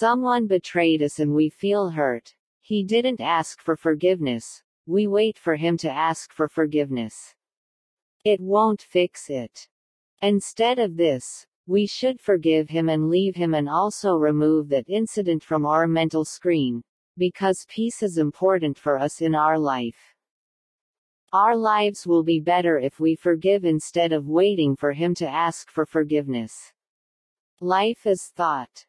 Someone betrayed us and we feel hurt. He didn't ask for forgiveness. We wait for him to ask for forgiveness. It won't fix it. Instead of this, we should forgive him and leave him and also remove that incident from our mental screen, because peace is important for us in our life. Our lives will be better if we forgive instead of waiting for him to ask for forgiveness. Life is thought.